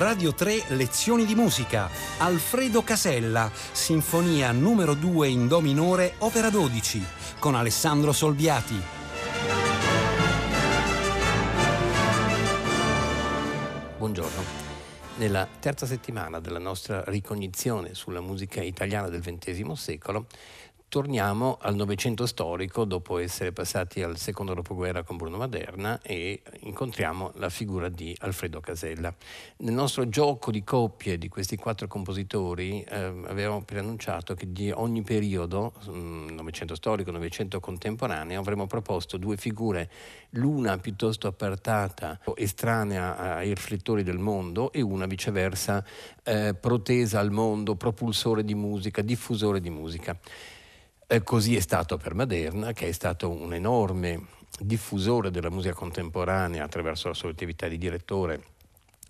Radio 3 Lezioni di musica. Alfredo Casella, Sinfonia numero 2 in Do minore, opera 12, con Alessandro Solbiati. Buongiorno. Nella terza settimana della nostra ricognizione sulla musica italiana del XX secolo torniamo al Novecento storico dopo essere passati al secondo dopoguerra con Bruno Maderna e incontriamo la figura di Alfredo Casella. Nel nostro gioco di coppie di questi quattro compositori eh, avevamo preannunciato che di ogni periodo, mm, Novecento storico, Novecento contemporaneo, avremmo proposto due figure, l'una piuttosto appartata, estranea ai riflettori del mondo e una viceversa eh, protesa al mondo, propulsore di musica, diffusore di musica. Eh, così è stato per Maderna, che è stato un enorme diffusore della musica contemporanea attraverso la sua attività di direttore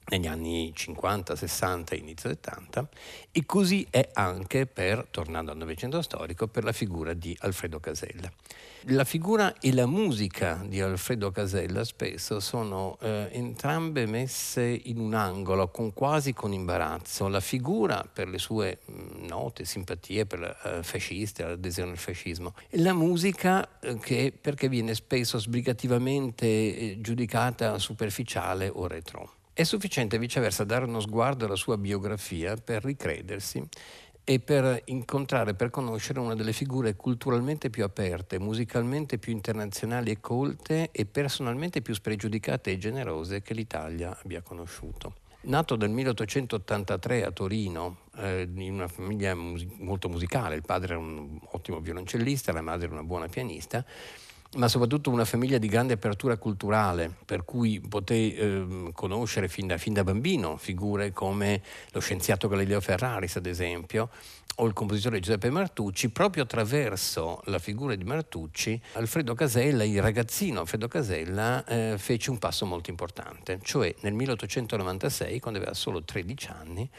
negli anni 50, 60 e inizio 70 e così è anche per, tornando al Novecento storico, per la figura di Alfredo Casella. La figura e la musica di Alfredo Casella spesso sono eh, entrambe messe in un angolo, con, quasi con imbarazzo. La figura per le sue mh, note, simpatie per la uh, fascista, l'adesione al fascismo, e la musica eh, che, perché viene spesso sbrigativamente eh, giudicata superficiale o retro. È sufficiente viceversa dare uno sguardo alla sua biografia per ricredersi e per incontrare, per conoscere una delle figure culturalmente più aperte, musicalmente più internazionali e colte e personalmente più spregiudicate e generose che l'Italia abbia conosciuto. Nato nel 1883 a Torino, eh, in una famiglia mus- molto musicale, il padre era un ottimo violoncellista, la madre era una buona pianista, ma soprattutto una famiglia di grande apertura culturale, per cui poté eh, conoscere fin da, fin da, bambino figure come lo scienziato Galileo Ferraris, ad esempio, o il compositore Giuseppe Martucci, proprio attraverso la figura di Martucci, Alfredo Casella, il ragazzino Alfredo Casella, eh, fece un passo molto importante, cioè nel 1896, quando aveva solo 13 anni,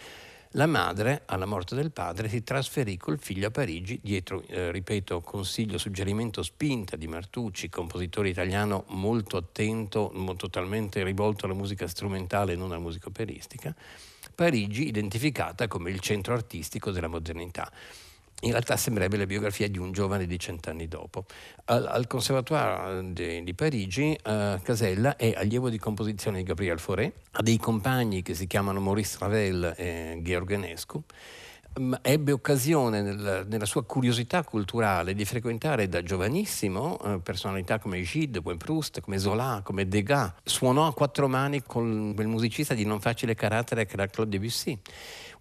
la madre, alla morte del padre, si trasferì col figlio a Parigi, dietro, eh, ripeto, consiglio, suggerimento, spinta di Martucci, compositore italiano molto attento, totalmente rivolto alla musica strumentale e non alla musica operistica. Parigi identificata come il centro artistico della modernità in realtà sembrerebbe la biografia di un giovane di cent'anni dopo. Al, al Conservatoire di, di Parigi, uh, Casella è allievo di composizione di Gabriel Fauré, ha dei compagni che si chiamano Maurice Ravel e Georg Enescu, ebbe occasione nel, nella sua curiosità culturale di frequentare da giovanissimo eh, personalità come Gide, come Proust, come Zola, come Degas. Suonò a quattro mani con quel musicista di non facile carattere che era Claude Debussy.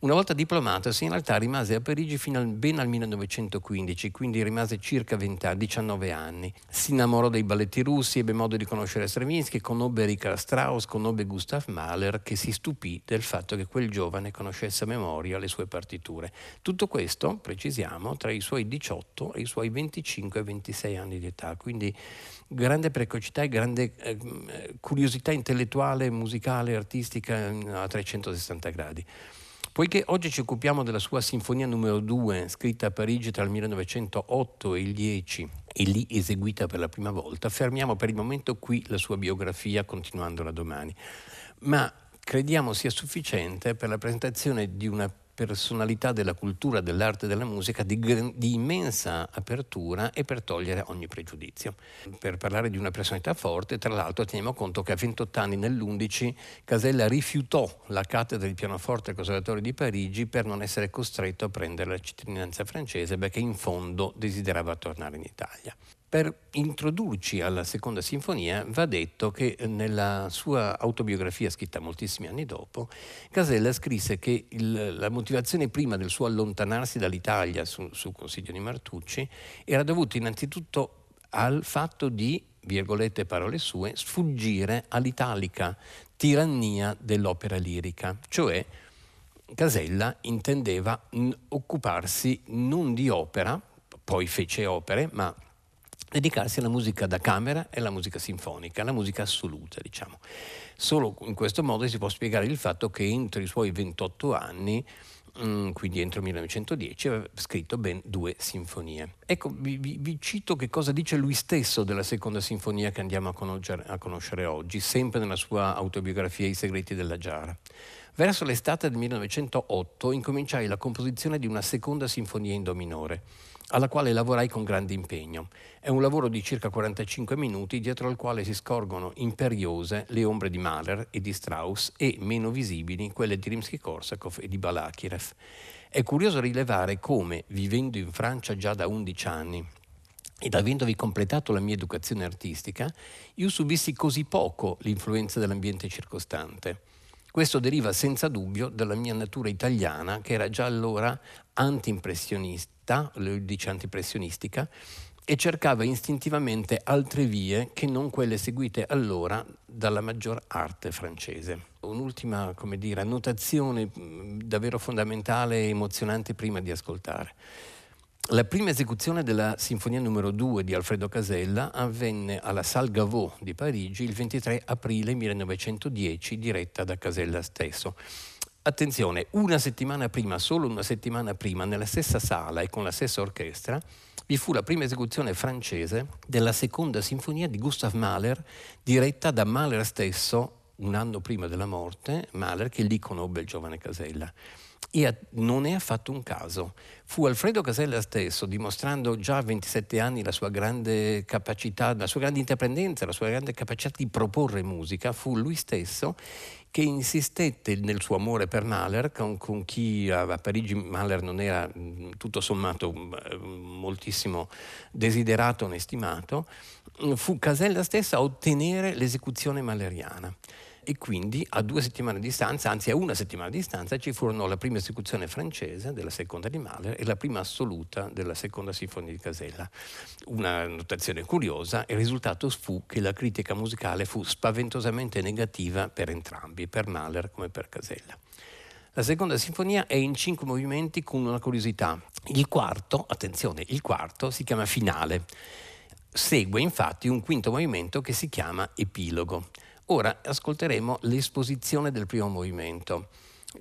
Una volta diplomatosi, in realtà rimase a Parigi fino al, ben al 1915, quindi rimase circa 20 anni, 19 anni. Si innamorò dei balletti russi, ebbe modo di conoscere Stravinsky, conobbe Richard Strauss, conobbe Gustav Mahler, che si stupì del fatto che quel giovane conoscesse a memoria le sue partiture. Tutto questo, precisiamo, tra i suoi 18 e i suoi 25-26 anni di età, quindi grande precocità e grande eh, curiosità intellettuale, musicale, artistica a 360 gradi. Poiché oggi ci occupiamo della sua sinfonia numero 2, scritta a Parigi tra il 1908 e il 10 e lì eseguita per la prima volta, fermiamo per il momento qui la sua biografia continuandola domani. Ma crediamo sia sufficiente per la presentazione di una personalità della cultura, dell'arte e della musica di, di, immensa apertura e per togliere ogni pregiudizio. Per parlare di una personalità forte, tra l'altro teniamo conto che a 28 anni nell'11 Casella rifiutò la cattedra di pianoforte al Conservatorio di Parigi per non essere costretto a prendere la cittadinanza francese perché in fondo desiderava tornare in Italia. Per introdurci alla seconda sinfonia va detto che nella sua autobiografia scritta moltissimi anni dopo, Casella scrisse che il, la motivazione prima del suo allontanarsi dall'Italia su, su consiglio di Martucci era dovuta innanzitutto al fatto di, virgolette parole sue, sfuggire all'italica tirannia dell'opera lirica, cioè Casella intendeva occuparsi non di opera, poi fece opere, ma dedicarsi alla musica da camera e alla musica sinfonica, alla musica assoluta, diciamo. Solo in questo modo si può spiegare il fatto che entro i suoi 28 anni mm, quindi entro il 1910, aveva scritto ben due sinfonie. Ecco, vi, vi, vi, cito che cosa dice lui stesso della seconda sinfonia che andiamo a conoscere, a conoscere oggi, sempre nella sua autobiografia I segreti della Giara. Verso l'estate del 1908 incominciai la composizione di una seconda sinfonia in do minore alla quale lavorai con grande impegno. È un lavoro di circa 45 minuti dietro al quale si scorgono imperiose le ombre di Mahler e di Strauss e meno visibili quelle di Rimsky-Korsakov e di Balakirev. È curioso rilevare come, vivendo in Francia già da 11 anni, ed avendovi completato la mia educazione artistica, io subissi così poco l'influenza dell'ambiente circostante. Questo deriva senza dubbio dalla mia natura italiana, che era già allora anti-impressionista, dice antipressionistica, e cercava istintivamente altre vie che non quelle seguite allora dalla maggior arte francese. Un'ultima, come dire, annotazione davvero fondamentale e emozionante prima di ascoltare. La prima esecuzione della Sinfonia numero 2 di Alfredo Casella avvenne alla Salle Gaveau di Parigi il 23 aprile 1910, diretta da Casella stesso. Attenzione, una settimana prima, solo una settimana prima, nella stessa sala e con la stessa orchestra, vi fu la prima esecuzione francese della seconda sinfonia di Gustav Mahler, diretta da Mahler stesso, un anno prima della morte, Mahler che lì conobbe il giovane Casella. E non è affatto un caso. Fu Alfredo Casella stesso, dimostrando già a 27 anni la sua grande capacità, la sua grande intraprendenza, la sua grande capacità di proporre musica, fu lui stesso che insistette nel suo amore per Mahler, con, con chi a, a, Parigi Mahler non era tutto sommato moltissimo desiderato né stimato, fu Casella stessa a ottenere l'esecuzione mahleriana e quindi a due settimane di distanza, anzi a una settimana di distanza, ci furono la prima esecuzione francese della seconda di Mahler e la prima assoluta della seconda sinfonia di Casella. Una notazione curiosa, il risultato fu che la critica musicale fu spaventosamente negativa per entrambi, per Mahler come per Casella. La seconda sinfonia è in cinque movimenti con una curiosità. Il quarto, attenzione, il quarto si chiama finale. Segue infatti un quinto movimento che si chiama epilogo. Ora ascolteremo l'esposizione del primo movimento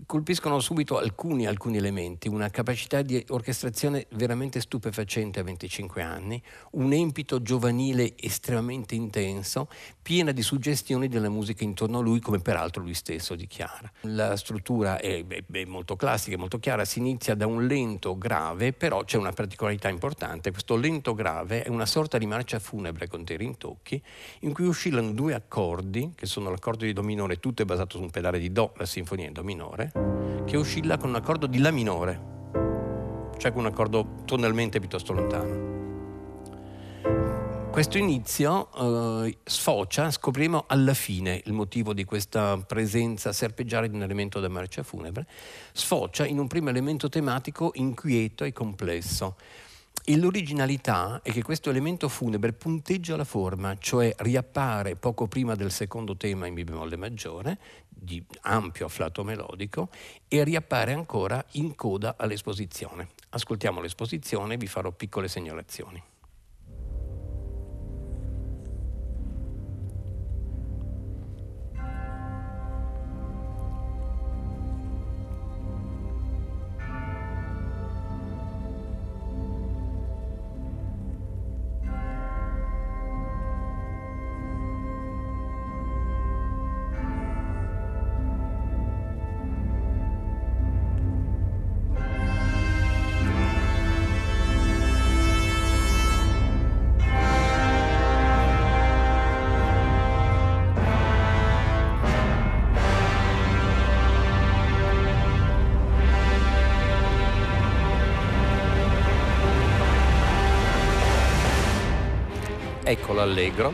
colpiscono subito alcuni, alcuni, elementi, una capacità di orchestrazione veramente stupefacente a 25 anni, un empito giovanile estremamente intenso, piena di suggestioni della musica intorno a lui, come peraltro lui stesso dichiara. La struttura è, è, è molto classica, è molto chiara, si inizia da un lento grave, però c'è una particolarità importante, questo lento grave è una sorta di marcia funebre con dei rintocchi, in cui oscillano due accordi, che sono l'accordo di Do minore, tutto è basato su un pedale di Do, la sinfonia in Do minore, minore che oscilla con un accordo di La minore, cioè con un accordo tonalmente piuttosto lontano. Questo inizio eh, sfocia, scopriremo alla fine il motivo di questa presenza serpeggiare di un elemento da marcia funebre, sfocia in un primo elemento tematico inquieto e complesso, e l'originalità è che questo elemento funebre punteggia la forma, cioè riappare poco prima del secondo tema in Mi bemolle maggiore, di ampio afflato melodico, e riappare ancora in coda all'esposizione. Ascoltiamo l'esposizione e vi farò piccole segnalazioni. Eccolo allegro.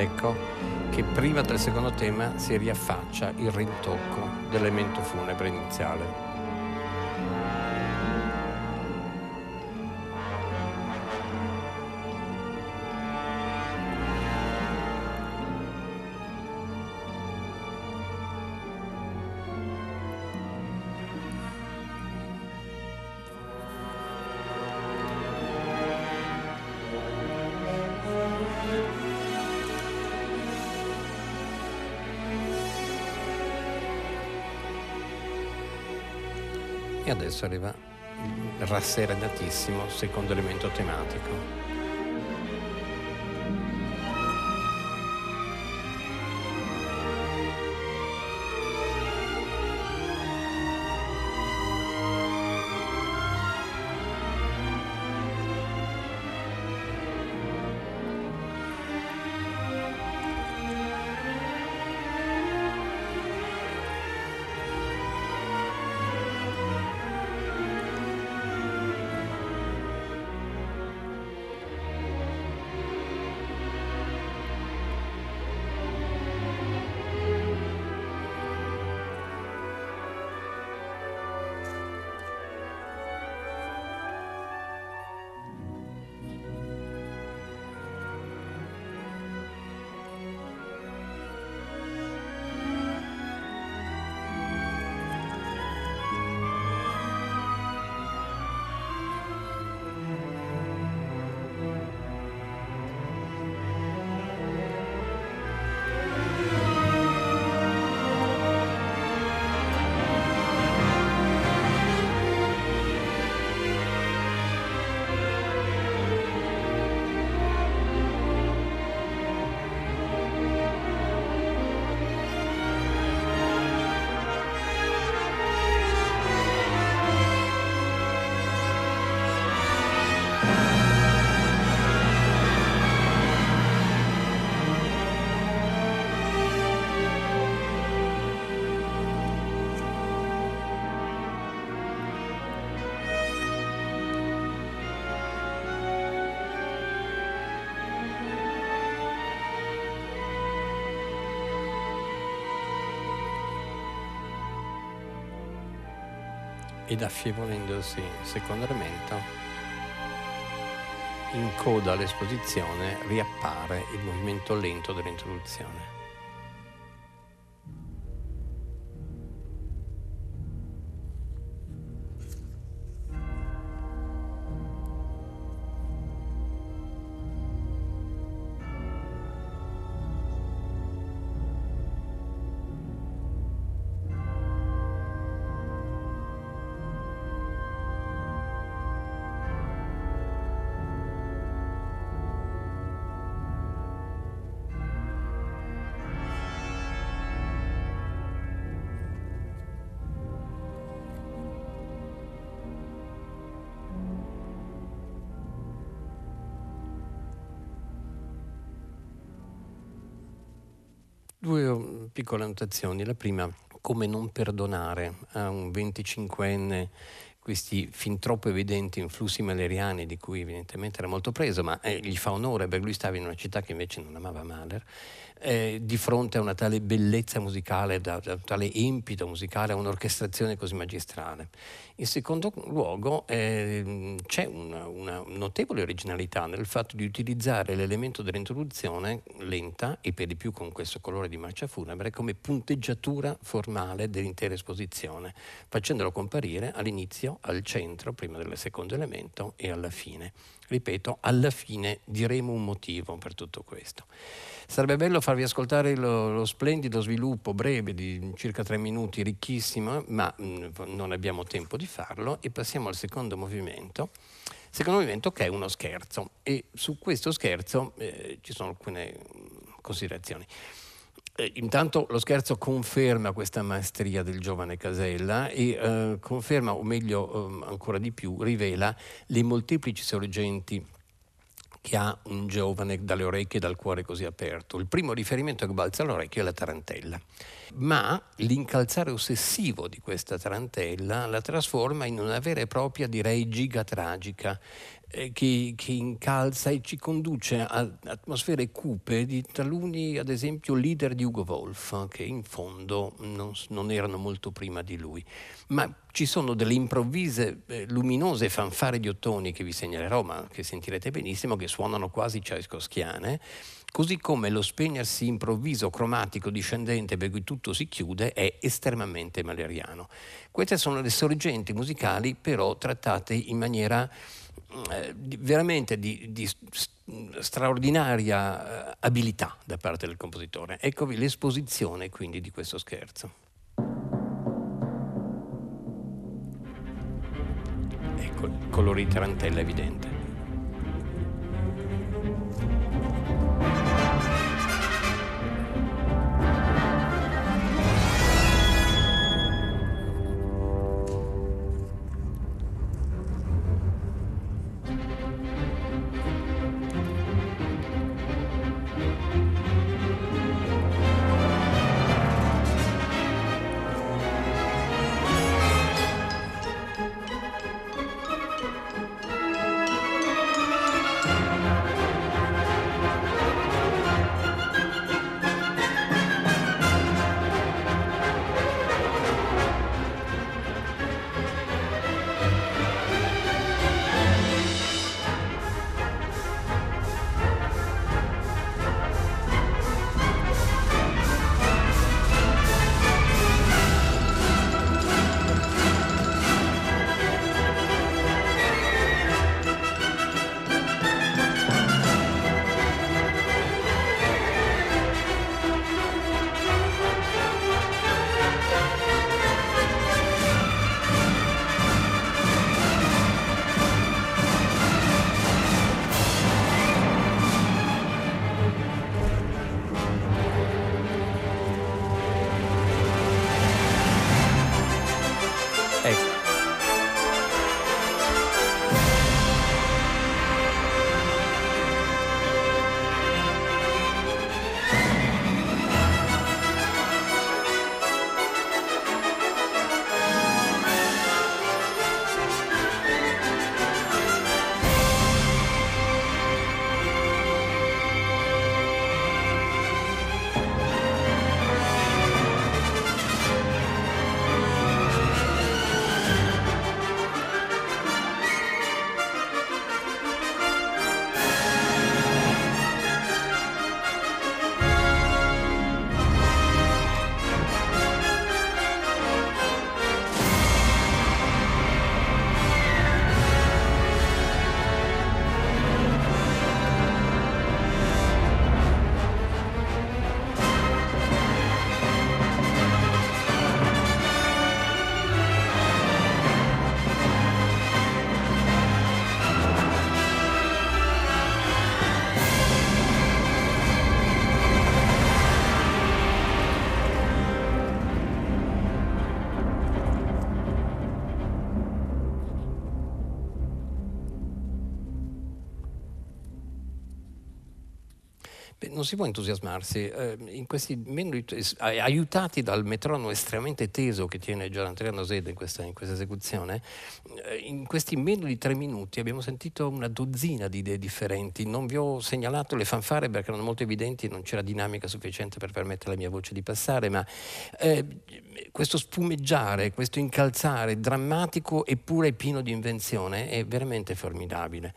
Ecco che prima del secondo tema si riaffaccia il rintocco dell'elemento funebre iniziale. E adesso arriva il rasserenatissimo secondo elemento tematico. Ed affievolendosi secondo elemento, in coda all'esposizione riappare il movimento lento dell'introduzione. Due piccole annotazioni. La prima, come non perdonare a un 25enne questi fin troppo evidenti influssi maleriani di cui evidentemente era molto preso, ma eh, gli fa onore perché lui stava in una città che invece non amava Mahler eh, di fronte a una tale bellezza musicale, da, da tale empito musicale, a un'orchestrazione così magistrale. In secondo luogo eh, c'è una, una, notevole originalità nel fatto di utilizzare l'elemento dell'introduzione lenta e per di più con questo colore di marcia funebre come punteggiatura formale dell'intera esposizione, facendolo comparire all'inizio, al centro, prima del secondo elemento e alla fine. Ripeto, alla fine diremo un motivo per tutto questo. Sarebbe bello farvi ascoltare lo, lo splendido sviluppo breve di circa tre minuti, ricchissimo, ma mh, mm, non abbiamo tempo di farlo e passiamo al secondo movimento. Secondo movimento che è uno scherzo e su questo scherzo eh, ci sono alcune considerazioni. Eh, intanto lo scherzo conferma questa maestria del giovane Casella e eh, conferma, o meglio eh, ancora di più, rivela le molteplici sorgenti che ha un giovane dalle orecchie e dal cuore così aperto. Il primo riferimento che balza all'orecchio è la tarantella, ma l'incalzare ossessivo di questa tarantella la trasforma in una vera e propria, direi, giga tragica che, che, incalza e ci conduce a atmosfere cupe di taluni, ad esempio, leader di Ugo Wolf, che in fondo non, non erano molto prima di lui. Ma ci sono delle improvvise, eh, luminose fanfare di ottoni che vi segnalerò, ma che sentirete benissimo, che suonano quasi ciaiscoschiane così come lo spegnersi improvviso, cromatico, discendente, per cui tutto si chiude, è estremamente maleriano. Queste sono le sorgenti musicali, però trattate in maniera eh, veramente di, di straordinaria eh, abilità da parte del compositore. Eccovi l'esposizione quindi di questo scherzo. Ecco, di tarantella evidente. Non si può entusiasmarsi. Eh, in questi aiutati dal metronomo estremamente teso che tiene Gianandrea Noseda in questa, in questa esecuzione, eh, in questi meno di tre minuti abbiamo sentito una dozzina di idee differenti. Non vi ho segnalato le fanfare perché erano molto evidenti, non c'era dinamica sufficiente per permettere alla mia voce di passare, ma eh, questo spumeggiare, questo incalzare drammatico eppure pieno di invenzione è veramente formidabile.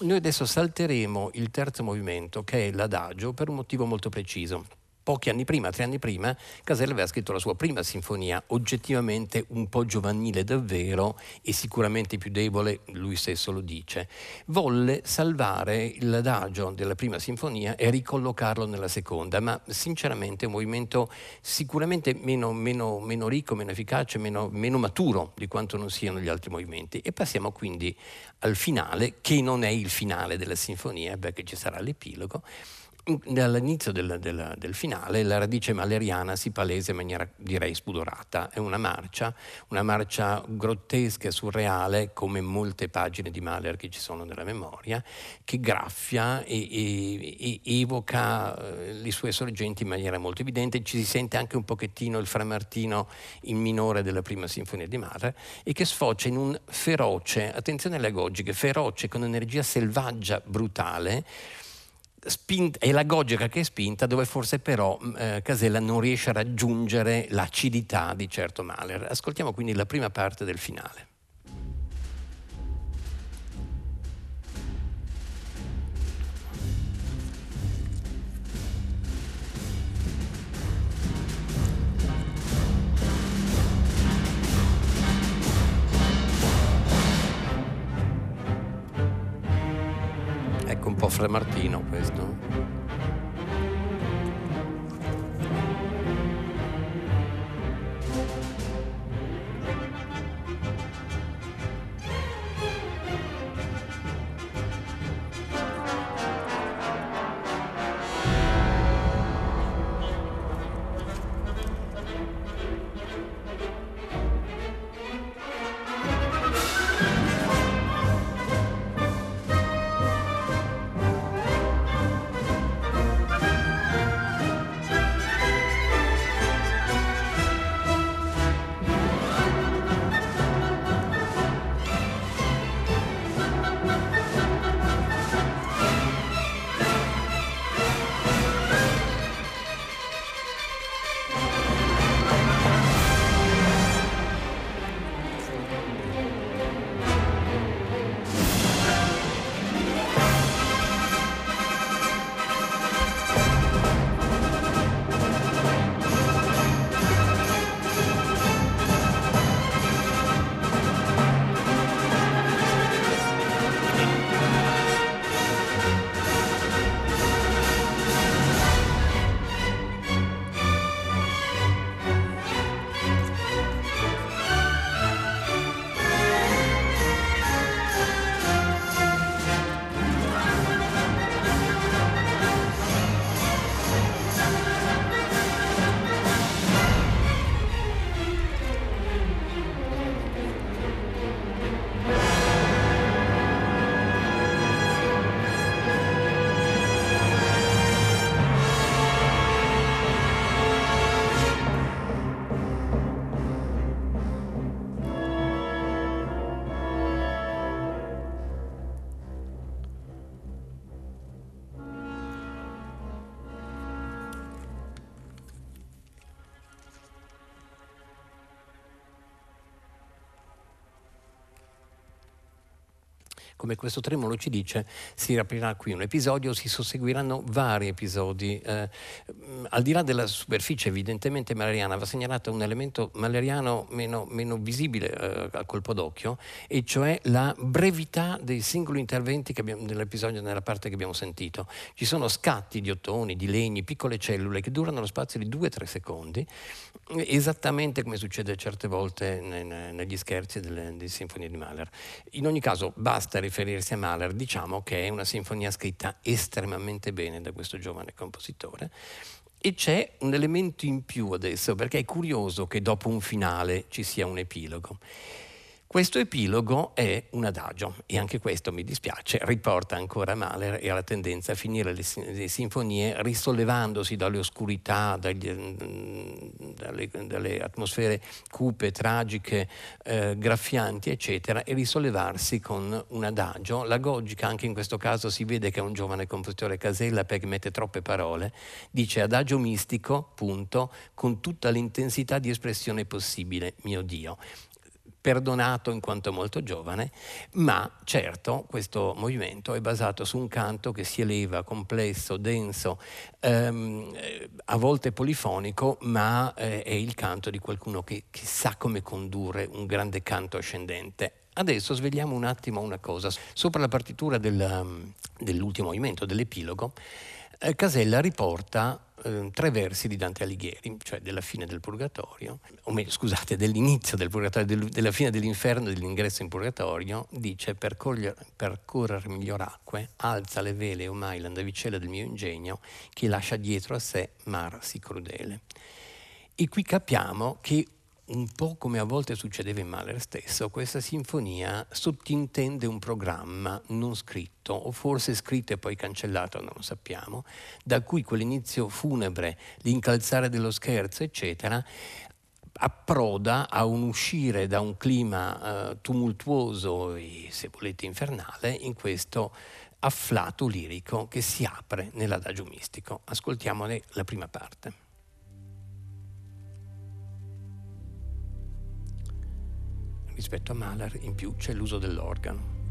Noi adesso salteremo il terzo movimento, che è l'adagio, per un motivo molto preciso. Pochi anni prima, tre anni prima, Casella aveva scritto la sua prima sinfonia, oggettivamente un po' giovanile davvero e sicuramente più debole, lui stesso lo dice. Volle salvare l'adagio della prima sinfonia e ricollocarlo nella seconda, ma sinceramente è un movimento sicuramente meno, meno, meno ricco, meno efficace, meno, meno maturo di quanto non siano gli altri movimenti. E passiamo quindi al finale, che non è il finale della sinfonia, perché ci sarà l'epilogo All'inizio del, del, del, finale la radice maleriana si palesa in maniera direi spudorata, è una marcia, una marcia grottesca e surreale come molte pagine di Mahler che ci sono nella memoria, che graffia e, e, e evoca eh, le sue sorgenti in maniera molto evidente, ci si sente anche un pochettino il framartino in minore della prima sinfonia di Mahler e che sfocia in un feroce, attenzione alle agogiche, feroce con energia selvaggia, brutale, spinta, è la Goggica che è spinta, dove forse però mm, eh, Casella non riesce a raggiungere l'acidità di certo Mahler. Ascoltiamo quindi la prima parte del finale. Fremartino questo. Come questo tremolo ci dice, si aprirà qui un episodio, si susseguiranno vari episodi. Eh, al di là della superficie evidentemente maleriana, va segnalato un elemento maleriano meno, meno visibile eh, a colpo d'occhio, e cioè la brevità dei singoli interventi che abbiamo, nell'episodio, nella parte che abbiamo sentito. Ci sono scatti di ottoni, di legni, piccole cellule che durano lo spazio di 2-3 secondi, esattamente come succede certe volte negli scherzi delle, delle sinfonie di Mahler. In ogni caso basta riferire riferirsi a Mahler, diciamo che è una sinfonia scritta estremamente bene da questo giovane compositore. E c'è un elemento in più adesso, perché è curioso che dopo un finale ci sia un epilogo. Questo epilogo è un adagio e anche questo mi dispiace, riporta ancora Mahler e ha la tendenza a finire le, le sinfonie risollevandosi dalle oscurità, dagli, mm, dalle, dalle, atmosfere cupe, tragiche, eh, graffianti, eccetera, e risollevarsi con un adagio. La Gogica anche in questo caso si vede che è un giovane compositore Casella perché mette troppe parole, dice adagio mistico, punto, con tutta l'intensità di espressione possibile, mio Dio perdonato in quanto molto giovane, ma certo questo movimento è basato su un canto che si eleva, complesso, denso, ehm, a volte polifonico, ma eh, è il canto di qualcuno che, che sa come condurre un grande canto ascendente. Adesso svegliamo un attimo una cosa. Sopra la partitura del, dell'ultimo movimento, dell'epilogo, eh, Casella riporta eh, tre versi di Dante Alighieri, cioè della fine del purgatorio, o meglio, scusate, dell'inizio del purgatorio, del, della fine dell'inferno e dell'ingresso in purgatorio, dice percorrere miglior acque, alza le vele o mai la navicella del mio ingegno, che lascia dietro a sé mar sì crudele. E qui capiamo che un po' come a volte succedeva in Mahler stesso, questa sinfonia sottintende un programma non scritto, o forse scritto e poi cancellato, non lo sappiamo, da cui quell'inizio funebre, l'incalzare dello scherzo, eccetera, approda a un uscire da un clima uh, tumultuoso e, se volete, infernale, in questo afflato lirico che si apre nell'adagio mistico. Ascoltiamone la prima parte. Rispetto a Mahler in più c'è l'uso dell'organo.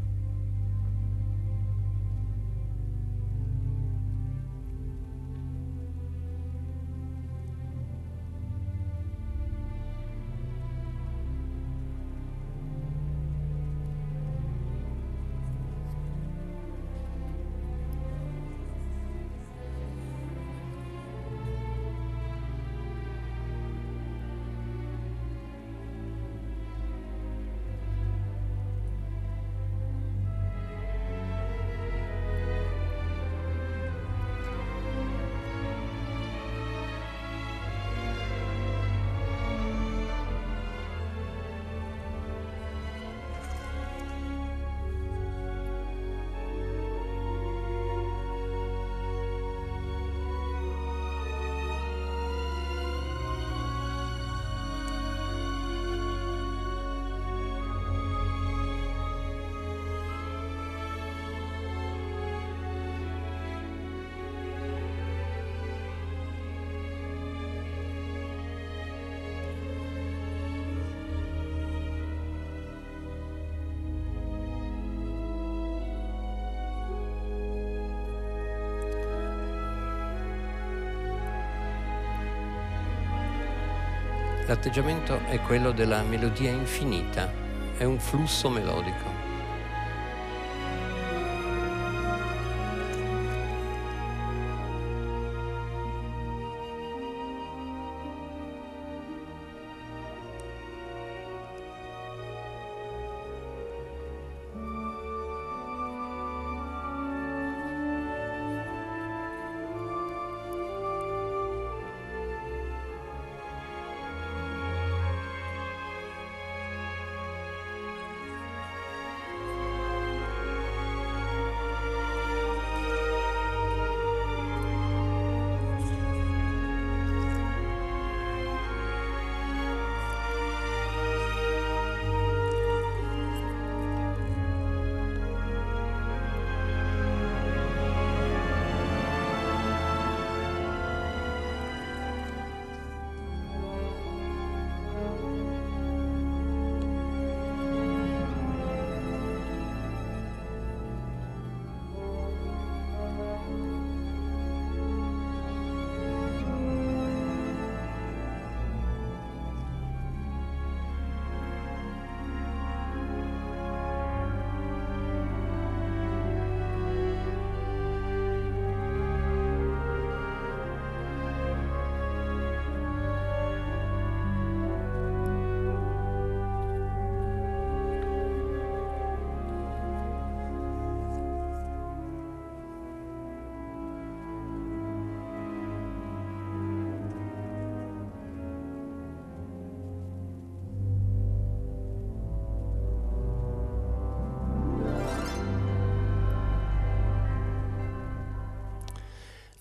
L'atteggiamento è quello della melodia infinita, è un flusso melodico.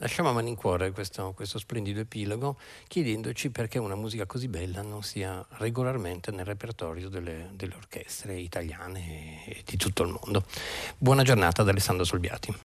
Lasciamo a malincuore questo, questo splendido epilogo chiedendoci perché una musica così bella non sia regolarmente nel repertorio delle, delle orchestre italiane e di tutto il mondo. Buona giornata da Alessandro Solbiati.